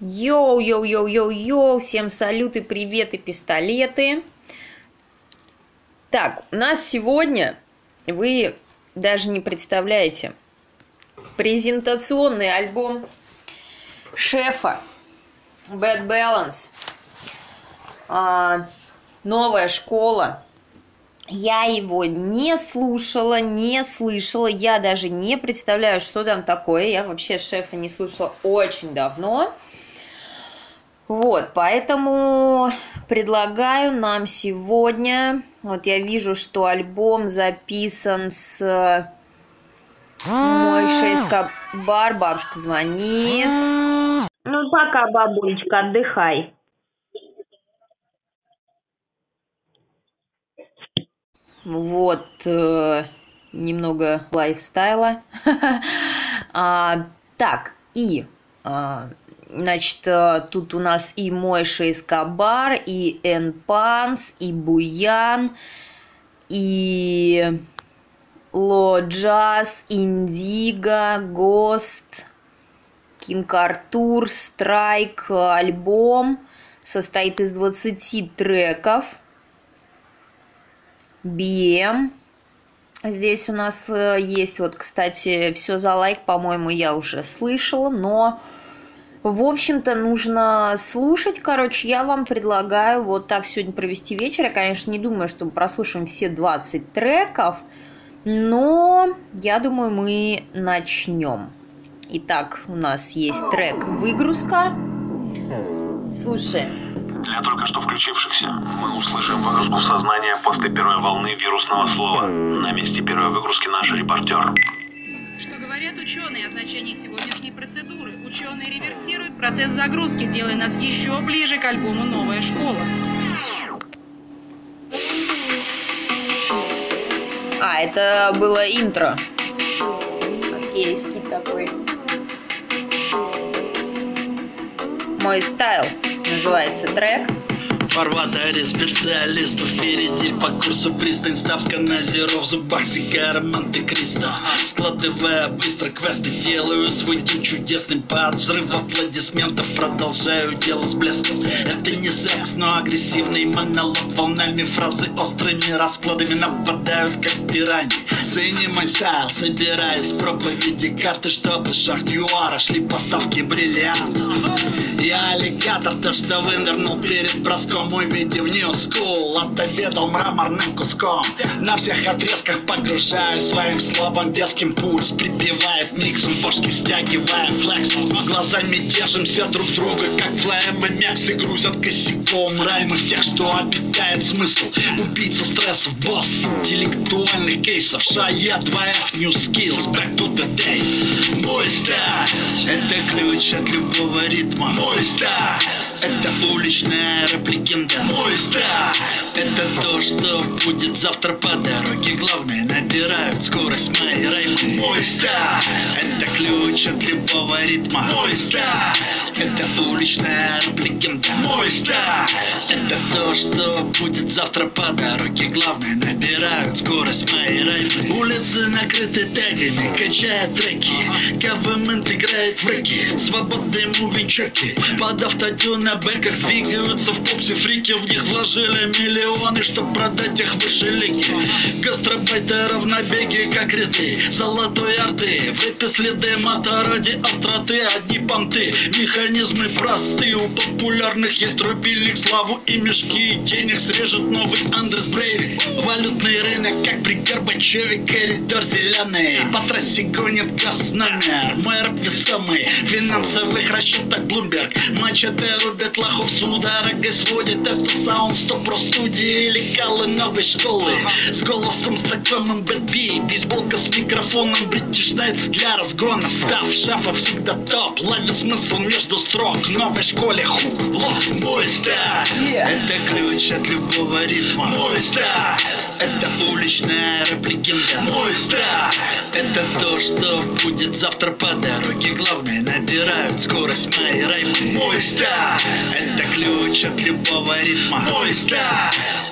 Йоу-йоу-йоу-йоу-йоу, всем салюты, приветы, пистолеты. Так, у нас сегодня, вы даже не представляете, презентационный альбом шефа Bad Balance. А, новая школа. Я его не слушала, не слышала, я даже не представляю, что там такое. Я вообще шефа не слушала очень давно. Вот, поэтому предлагаю нам сегодня, вот я вижу, что альбом записан с мой шесть бар, бабушка звонит. Ну, пока, бабулечка, отдыхай. Вот, э, немного лайфстайла. а, так, и а, Значит, э, тут у нас и Мойша Эскобар, и Энпанс, и Буян, и Ло Джаз, Индиго, Гост, Кинг Артур, Страйк, альбом состоит из 20 треков. BM. Здесь у нас э, есть вот, кстати, все за лайк, по-моему, я уже слышала, но в общем-то, нужно слушать. Короче, я вам предлагаю вот так сегодня провести вечер. Я, конечно, не думаю, что мы прослушаем все 20 треков, но я думаю, мы начнем. Итак, у нас есть трек «Выгрузка». Слушай. Для только что включившихся мы услышим выгрузку сознания после первой волны вирусного слова. На месте первой выгрузки наш репортер. Говорят ученые о значении сегодняшней процедуры? Ученые реверсируют процесс загрузки, делая нас еще ближе к альбому «Новая школа». А, это было интро. Окейский такой. Мой стайл называется трек. Фарватере специалистов впереди по курсу пристань. Ставка на зеро в зубах сигара Монте-Кристо Складывая быстро квесты Делаю свой день чудесным. Под взрыв аплодисментов Продолжаю дело с блеском. Это не секс, но агрессивный монолог. Волнами фразы острыми раскладами Нападают как пираньи. Цени мой стайл, собираюсь проповеди. Карты Чтобы шахт шли поставки бриллиантов. Я аллигатор, то что вынырнул перед броском мой New School Отобедал мраморным куском. На всех отрезках погружаю своим словом детским пульс Припевает миксом бошки, стягивая флексом. Глазами держимся друг друга, как Флэм и Мекс И грузят косяком. Раймы в тех, что обитает смысл. Убийца стрессов, босс интеллектуальных кейсов. Шая 2F, New Skills, Back to the Dates Мой стиль, это ключ от любого ритма. Мой стиль, это уличная рэп-легенда Мой стиль, это то, что будет завтра по дороге. Главное, набирают скорость мои раймы Мой стиль, это ключ от любого ритма. Мой стиль, это уличная рэп-легенда Мой стиль, это то, что будет завтра по дороге. Главное, набирают скорость мои раймы Улицы накрыты тегами, качая треки. Government играет в рэки Свободные мувинчеки Под автотюн на бэках двигаются в попсе фрики В них вложили миллионы, чтоб продать их выше лиги Гастробайтеров на беге, как ряды Золотой орды В рэпе следы мата ради остроты Одни понты, механизмы просты У популярных есть рубильник Славу и мешки денег срежет новый Андрес Брейви Валютный рынок, как при Горбачеве Коридор зеленый. По трассе гонит газ номер Мой рэп весомый. Финансовых расчетах Bloomberg Мачете рубят лохов с судорогой сводит это саунд стоп про студии или калы новой школы. С голосом знакомым Брэд Би Бейсболка с микрофоном Бритиш для разгона. Став шафа всегда топ Ловит смысл между строк Новой школе хук лох Мой стиль Это ключ от любого ритма. Мой стиль Это уличная рэп-легенда Мой стиль Это то, что будет завтра по дороге. Главное набирают скорость мои раймы Мой стиль Это ключ от любого ритма. Мой стиль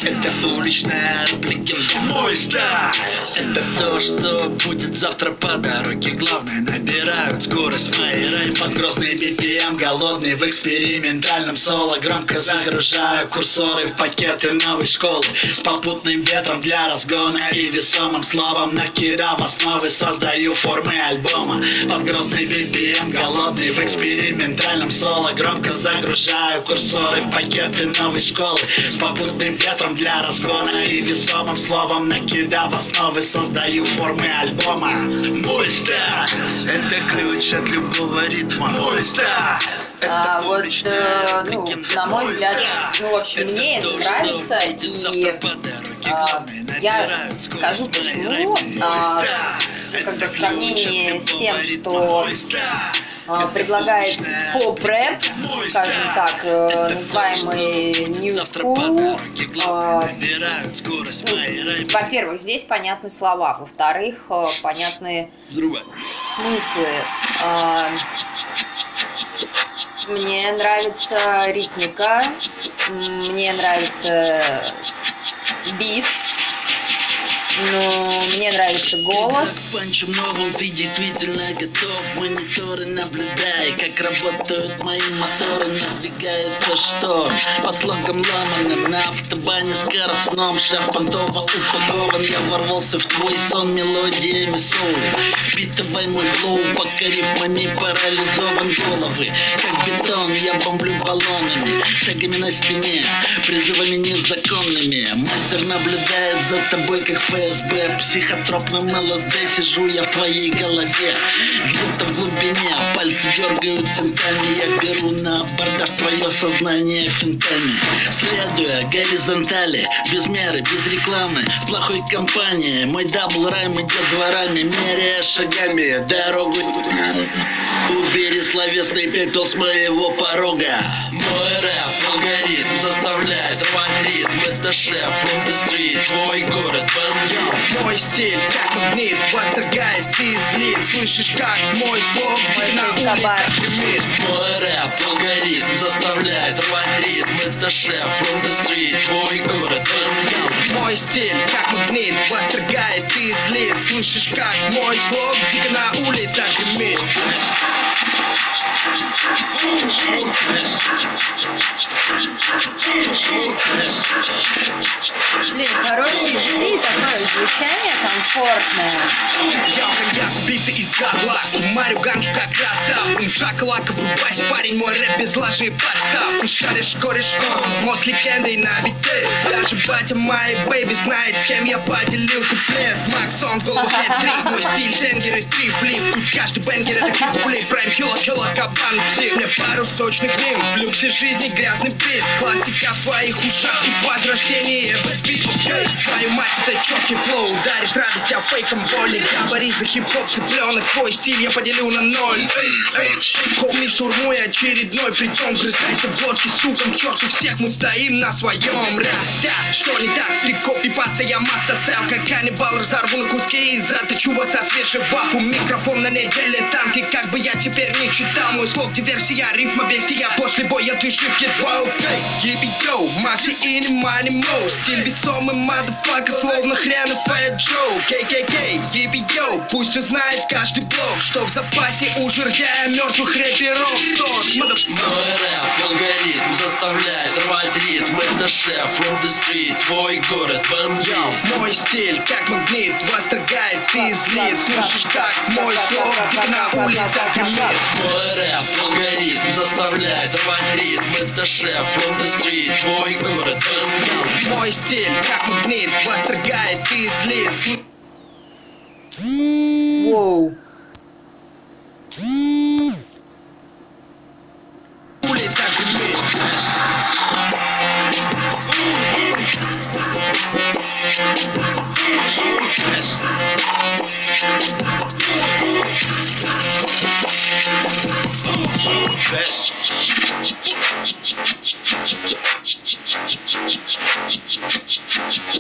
Это уличная легенда Мой стайл Это то, что будет завтра по дороге. Главное, набирают скорость мои рай Под грозный BPM, голодный в экспериментальном соло. Громко загружаю курсоры в пакеты новой школы. С попутным ветром для разгона и весомым словом Накидав основы, создаю формы альбома. Под грозный BPM, голодный в экспериментальном соло. Громко загружаю курсоры в пакеты новой школы. С попутным ветром для разгона и весомым словом Накидав основы, создаю формы альбома. Мой стиль — это ключ от любого ритма. Мой стиль — А, вот, э, ну, на мой взгляд, ну, в общем, — мне это нравится, и, а, я скажу почему, а, как бы в сравнении с тем, что, а, предлагает поп-рэп, скажем так, — э, называемый New School. А, ну. Во-первых, здесь понятны слова, во-вторых, э, понятны смыслы. Мне нравится ритмика, мне нравится бит, но мне нравится голос. Новым ты действительно готов. Мониторы наблюдай, как работают мои моторы. Надвигается шторм. По слогам ломаным На автобане скоростном. Шеф понтово упакован. Я ворвался в твой сон мелодиями соул Впитывай мой флоу, покорив моими парализован головы. Как бетон я бомблю баллонами. Шагами на стене, призывами незаконными. Мастер наблюдает за тобой, как ФСБ Психотропным ЛСД сижу я в твоей голове. Где-то в глубине пальцы дергают центами Я беру на абордаж твое сознание финтами. Следуя горизонтали, без меры, без рекламы. В плохой компании, мой double rhyme идет дворами. Меряя шагами дорогу. Убери словесный пепел с моего порога. Мой рэп, алгоритм заставляет рвать Это шеф street, твой город, бандит Мой стиль, как магнит, восторгает и злит Слышишь, как мой слог Мой на улицах гремит. Мой рэп, алгоритм заставляет рвать ритм Это шеф from the street, твой город, бандит Мой стиль, как магнит, восторгает и злит Слышишь, как мой слог дико на улицах гремит Блин, хорошие биты, такое звучание комфортное. Я коньяк, из горла Кумарю ганджу как растав Бум шоколака, врубайся, парень Мой рэп без лажи и подстав Ты кореш, он Мост легендой на бите Даже батя моей бэйби знает С кем я поделил куплет. Макс, он в голову нет три. Мой стиль, тенгеры, три флип Тут каждый бенгер это клип флип Прайм, хило, хило, кабан, псих Мне пару сочных рим В люксе жизни грязный бит Классика в твоих ушах И возрождение бэт-бит Эй, Твою мать, это четкий флоу. Дарит радость, а фейком больно Говорит за хип-хоп цыпленок Твой стиль я поделю на ноль. Эй, штурму и очередной. Притом Грызайся в глотке, суком, к черту всех Мы стоим на своем Ра, да, что не так? Ты копи паста, я маста стайл. Как каннибал, разорву на куски И заточу вас со свежей вафу. Микрофон на неделе танки Как бы я теперь не читал. Мой слог диверсия, рифма бестия После боя ты жив едва окей Гиби йоу, Макси и не мани моу Стиль весомый, мазафака Словно хрен и Фэт Джоу Кей-кей-кей, гиби йоу Пусть узнает каждый блок Что в запасе у жердяя мертвых рэперов. Motherfucker Мой рэп, алгоритм заставляет рвать ритм. Это шеф from the street, твой город, Йоу, мой стиль, как магнит, восторгает и злит. Слышишь, как мой слог дико на улицах гремит. Мой рэп, алгоритм заставляет рвать ритм Это шеф street, твой город, Мой стиль, как магнит, восторгает и злит. Воу.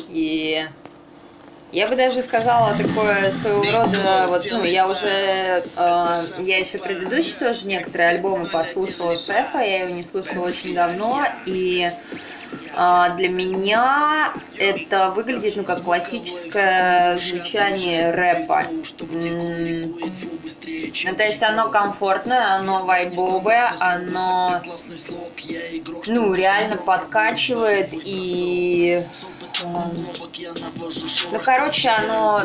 И я бы даже сказала такое своего рода, вот, ну, я уже, э, я еще предыдущие тоже некоторые альбомы послушала Шефа, я его не слушала очень давно, и Для меня это выглядит, ну, как классическое звучание рэпа. Ну, то есть оно комфортное, оно вайбовое, оно, ну, реально подкачивает и... эм, Ну, короче, оно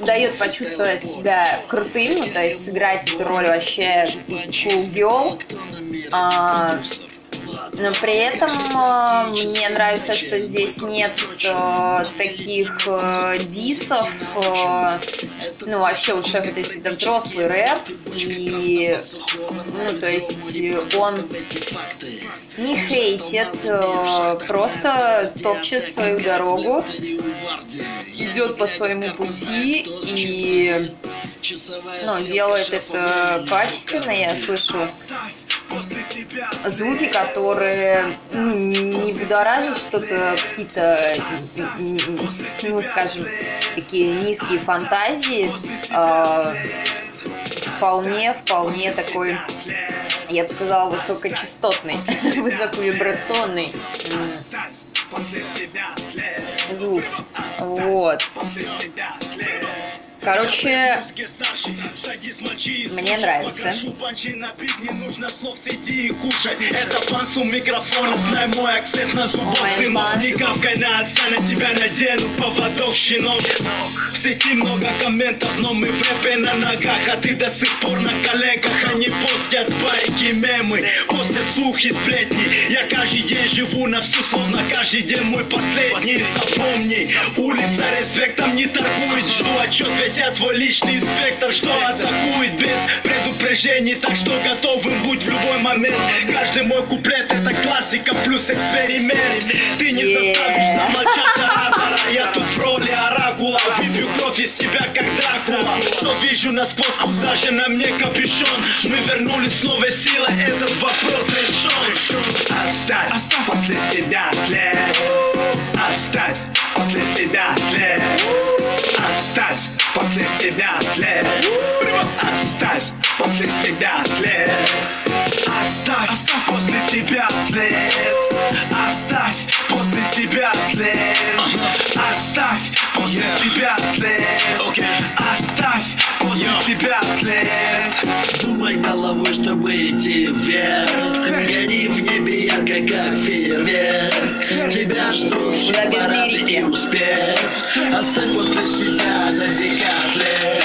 дает почувствовать себя крутым, то есть сыграть эту роль вообще cool girl. А, но при этом э, мне нравится, что здесь нет э, таких э, дисов. ну, вообще у шефа, то есть это взрослый рэп. И, ну, то есть он не хейтит, просто топчет свою дорогу, идет по своему пути и ну, делает это качественно. Я слышу звуки, которые ну, не будоражат что-то, какие-то, ну, скажем, такие низкие фантазии, а, вполне, вполне такой, я бы сказала, высокочастотный, высоковибрационный звук. Вот. Короче, мне нравится. Это микрофона, знай мой акцент на зубах Ой, сынок панс. Не гавкай на отца, на тебя надену поводок щенок. В сети много комментов, но мы в рэпе на ногах. А ты до сих пор на коленках, они постят байки, мемы. После слухи, сплетни Я каждый день живу на всю, словно каждый день мой последний. Запомни, улица респектом не торгует Жду отчет, ведь я твой личный инспектор Что атакует без предупреждений? Так что готовым будь в любой момент? Каждый мой куплет это классика плюс эксперимент. Ты не Yeah. заставишь замолчать оратора. Я тут в роли оракула. Выпью кровь из тебя как Дракула. Что вижу насквозь, пусть даже на мне капюшон. Мы вернулись с новой силой, этот вопрос решен. Оставь, после себя след. Оставь после себя след. Оставь после себя след. Оставь. После себя след. Оставь, оставь после себя след. Оставь после себя след. Оставь после себя след. Оставь после себя след Думай головой, чтобы идти вверх. Гори в небе ярко, как фейерверк. Тебя ждут парады и успех. Оставь после себя на века след.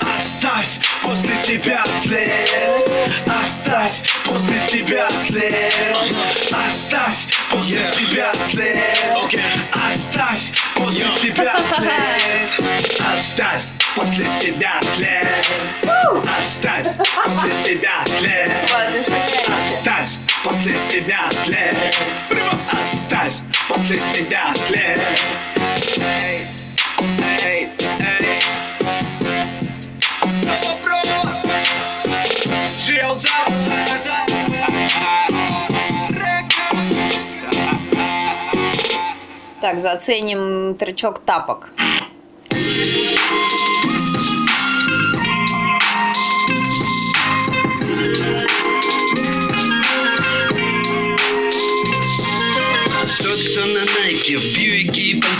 Оставь после себя след. Оставь после себя след. Оставь после себя след. Оставь после себя след. Оставь после себя след Оставь после себя след. Оставь после себя след Оставь после себя след Так, заценим тречок тапок.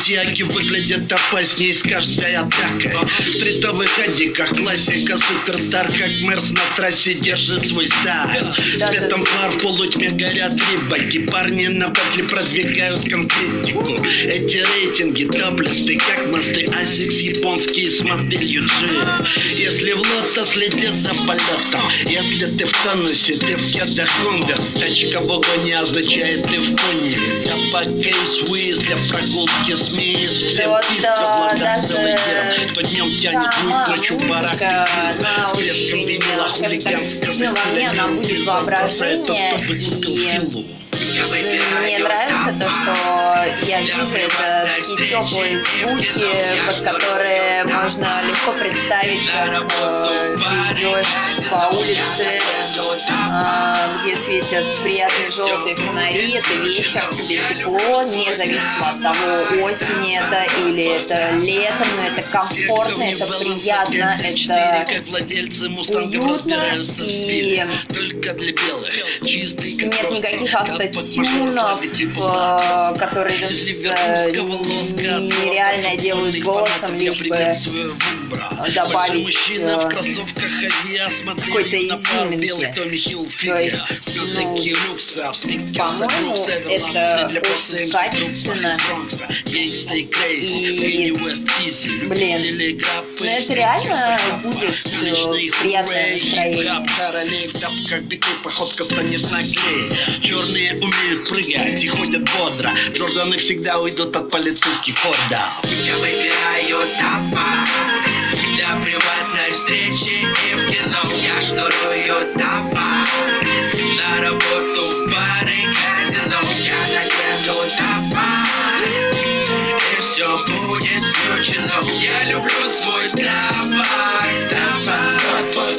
Бьюике и Пантиаке выглядит опаснее с каждой атакой. В стритовых одиках классика, суперстар, как Мерс на трассе держит свой стайл. Светом фар в полутьме горят рыбаки, парни на батле продвигают конкретику. Эти рейтинги топлесты, как мосты Асикс японские с моделью G. Если в лото следи за полетом, если ты в тонусе, ты в кедах конверс. Скачка в огонь означает ты в коневе. Я по кейс для прогулки с мисс. Всем вот, писка, блага даже целый день. Кто днем тянет С треском очень, винила, хулиганского во мне она стиля будет воображение, и. Мне нравится то, что я вижу это такие теплые звуки, под которые можно легко представить, как э, ты идешь по улице, а, где светят приятные желтые фонари, это вечер, тебе тепло, независимо от того, осень это или это лето, но это комфортно, это приятно, это уютно и нет никаких автотюнов, э, которые э, нереально делают голосом, лишь бы добавить э, какой-то изюминки. То есть, ну, по-моему, это очень качественно. И, блин, ну это реально будет э, приятное настроение. Походка станет Черные умеют прыгать и ходят бодро. Джорданы всегда уйдут от полицейских ордов. Я выбираю Для приватной встречи и в кино Я шнурую тапа На работу в бары казино Я надену тапа И все будет включено Я люблю свой тапа Тапа,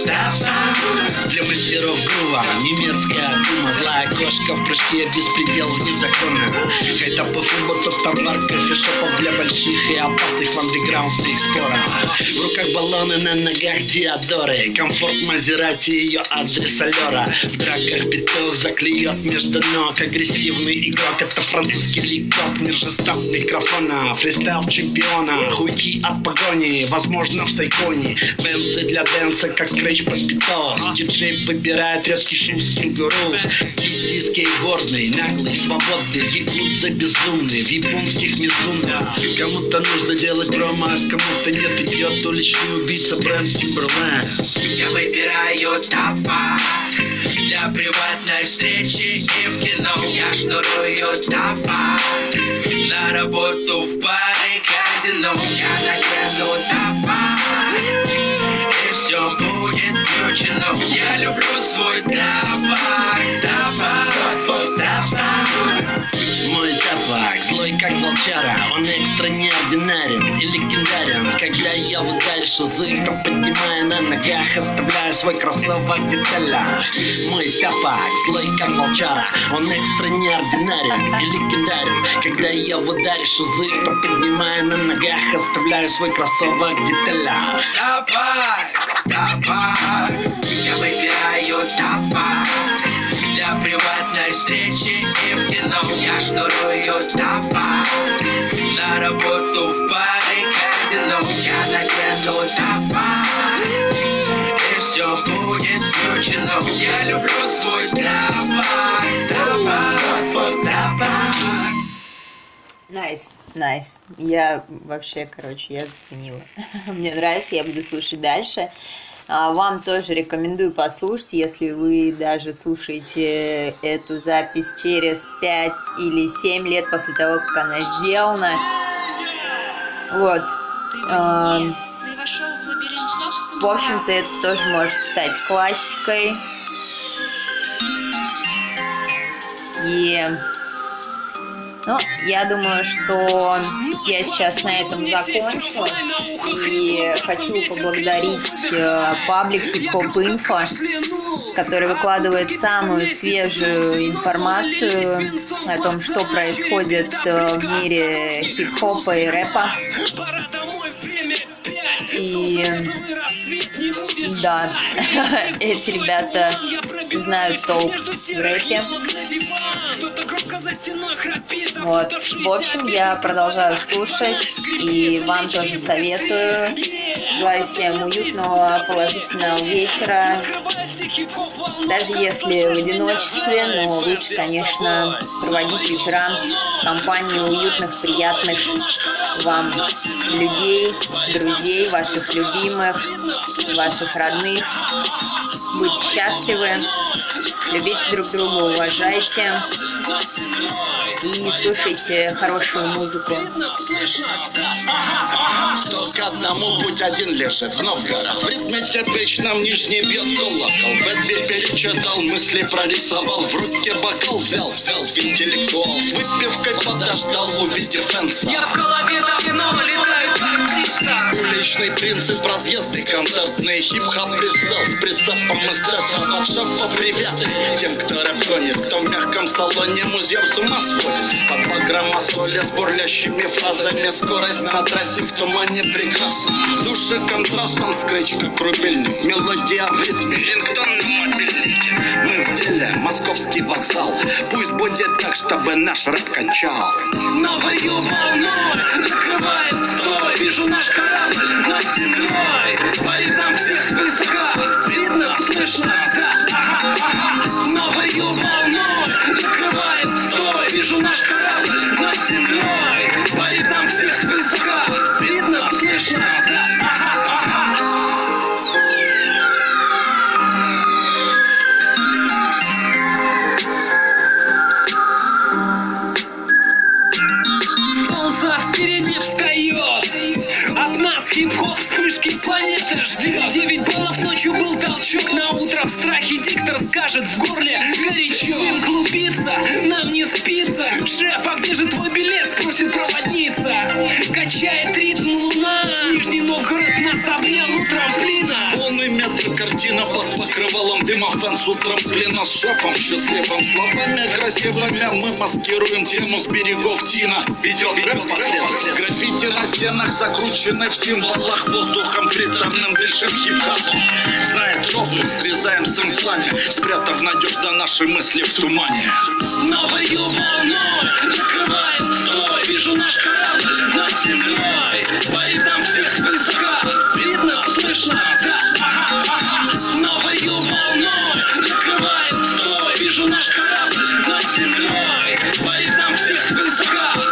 тапа Для мастеров грува Немецкая дума Злая кошка в прыжке Беспредел вне закона Хайта по футболу товар Кофешопов для больших и опасных В андеграундных спорах В руках баллоны, на ногах диадоры. Комфорт Мазерати, ее адрес Алера В драках петух заклюет между ног. Агрессивный игрок Это французский ликоп Нержестоп микрофона. Фристайл чемпиона Уйти от погони Возможно в Сайконе. Бенсы для дэнса Как скретч под битос Диджей выбирает резкий шум кенгурус DC скейтбордный Наглый, свободный Якудза безумный В японских мизунах Кому-то нужно делать промо Кому-то нет идет уличный убийца Брэнд Тимберленд Я выбираю тапа Для приватной встречи и в кино. Я шнурую тапа На работу в бары казино. Я надену тапа И все будет включено. Я люблю тапа Тапа, тапа Мой табак злой как волчара Он экстра неординарен и легендарен. Когда я в ударе шузы, то поднимая на ногах Оставляю свой кроссовок в Мой табак злой как волчара Он экстра неординарен и легендарен. Когда я в ударе шузы, то поднимая на ногах Оставляю свой кроссовок в деталях включено Я люблю свой тапа Тапа, тапа Nice, nice. Я вообще, короче, я заценила. Мне нравится, я буду слушать дальше. А Вам тоже рекомендую послушать, если вы даже слушаете эту запись через 5 или 7 лет после того, как она сделана. Вот. В общем-то, это тоже может стать классикой. И... Ну, я думаю, что я сейчас на этом закончу. И хочу поблагодарить э, паблик Hip Hop Info, который выкладывает самую свежую информацию о том, что происходит э, в мире хип-хопа и рэпа. Да, эти ребята знают толк в рэпе. Вот. В общем, я продолжаю слушать и вам тоже советую. Желаю всем уютного, положительного вечера. Даже если в одиночестве, но лучше, конечно, проводить вечера в компании уютных, приятных вам людей, друзей, ваших любимых, ваших родных. Будьте счастливы, любите друг друга, уважайте. И слушайте хорошую музыку. Сто к одному путь один лежит в Новгород В ритме терпичном нижний бьет. Колокол Бэтби перечитал, мысли прорисовал В руке бокал взял, взял интеллектуал С выпивкой подождал, увидев фэнса Я в голове давно летают как птица. Уличный принцип, разъезды, концертный хип-хоп прицел С прицепом эстета под шапа приветы Тем, кто рэп гонит Кто в мягком салоне музеев с ума сводит По два грамма соли с бурлящими фразами Скорость на трассе в тумане прекрасна. В душе контрастом скретч как Мелодия в ритме, рингтон на мобильнике. Мы в деле, московский вокзал Пусть будет так, чтобы наш рэп качал Новою волной накрывает стой. Вижу наш корабль над землей Парит нам всех ночью был толчок На утро в страхе диктор скажет В горле горячо Дым клубится, нам не спится Шеф, а где же твой билет? Спросит проводница Качает ритм луна Нижний Новгород нас обнял у трамплина Полный метр картина под покрывалом Фэн с трамплина с шефом Счастливым словами красивыми Мы маскируем тему с берегов Тина. Ведет рэп по следу. Граффити на стенах закручены в символах Воздухом приторным дышим хип-хопом. Знает тропы, срезаем с имплами Спрятав надежда наши мысли в тумане. Новою волной накрывает стой Вижу наш корабль над землей. Парит нам всех свысока Видно, слышно, да, Наш радует над землей, Парит нам всех с высока.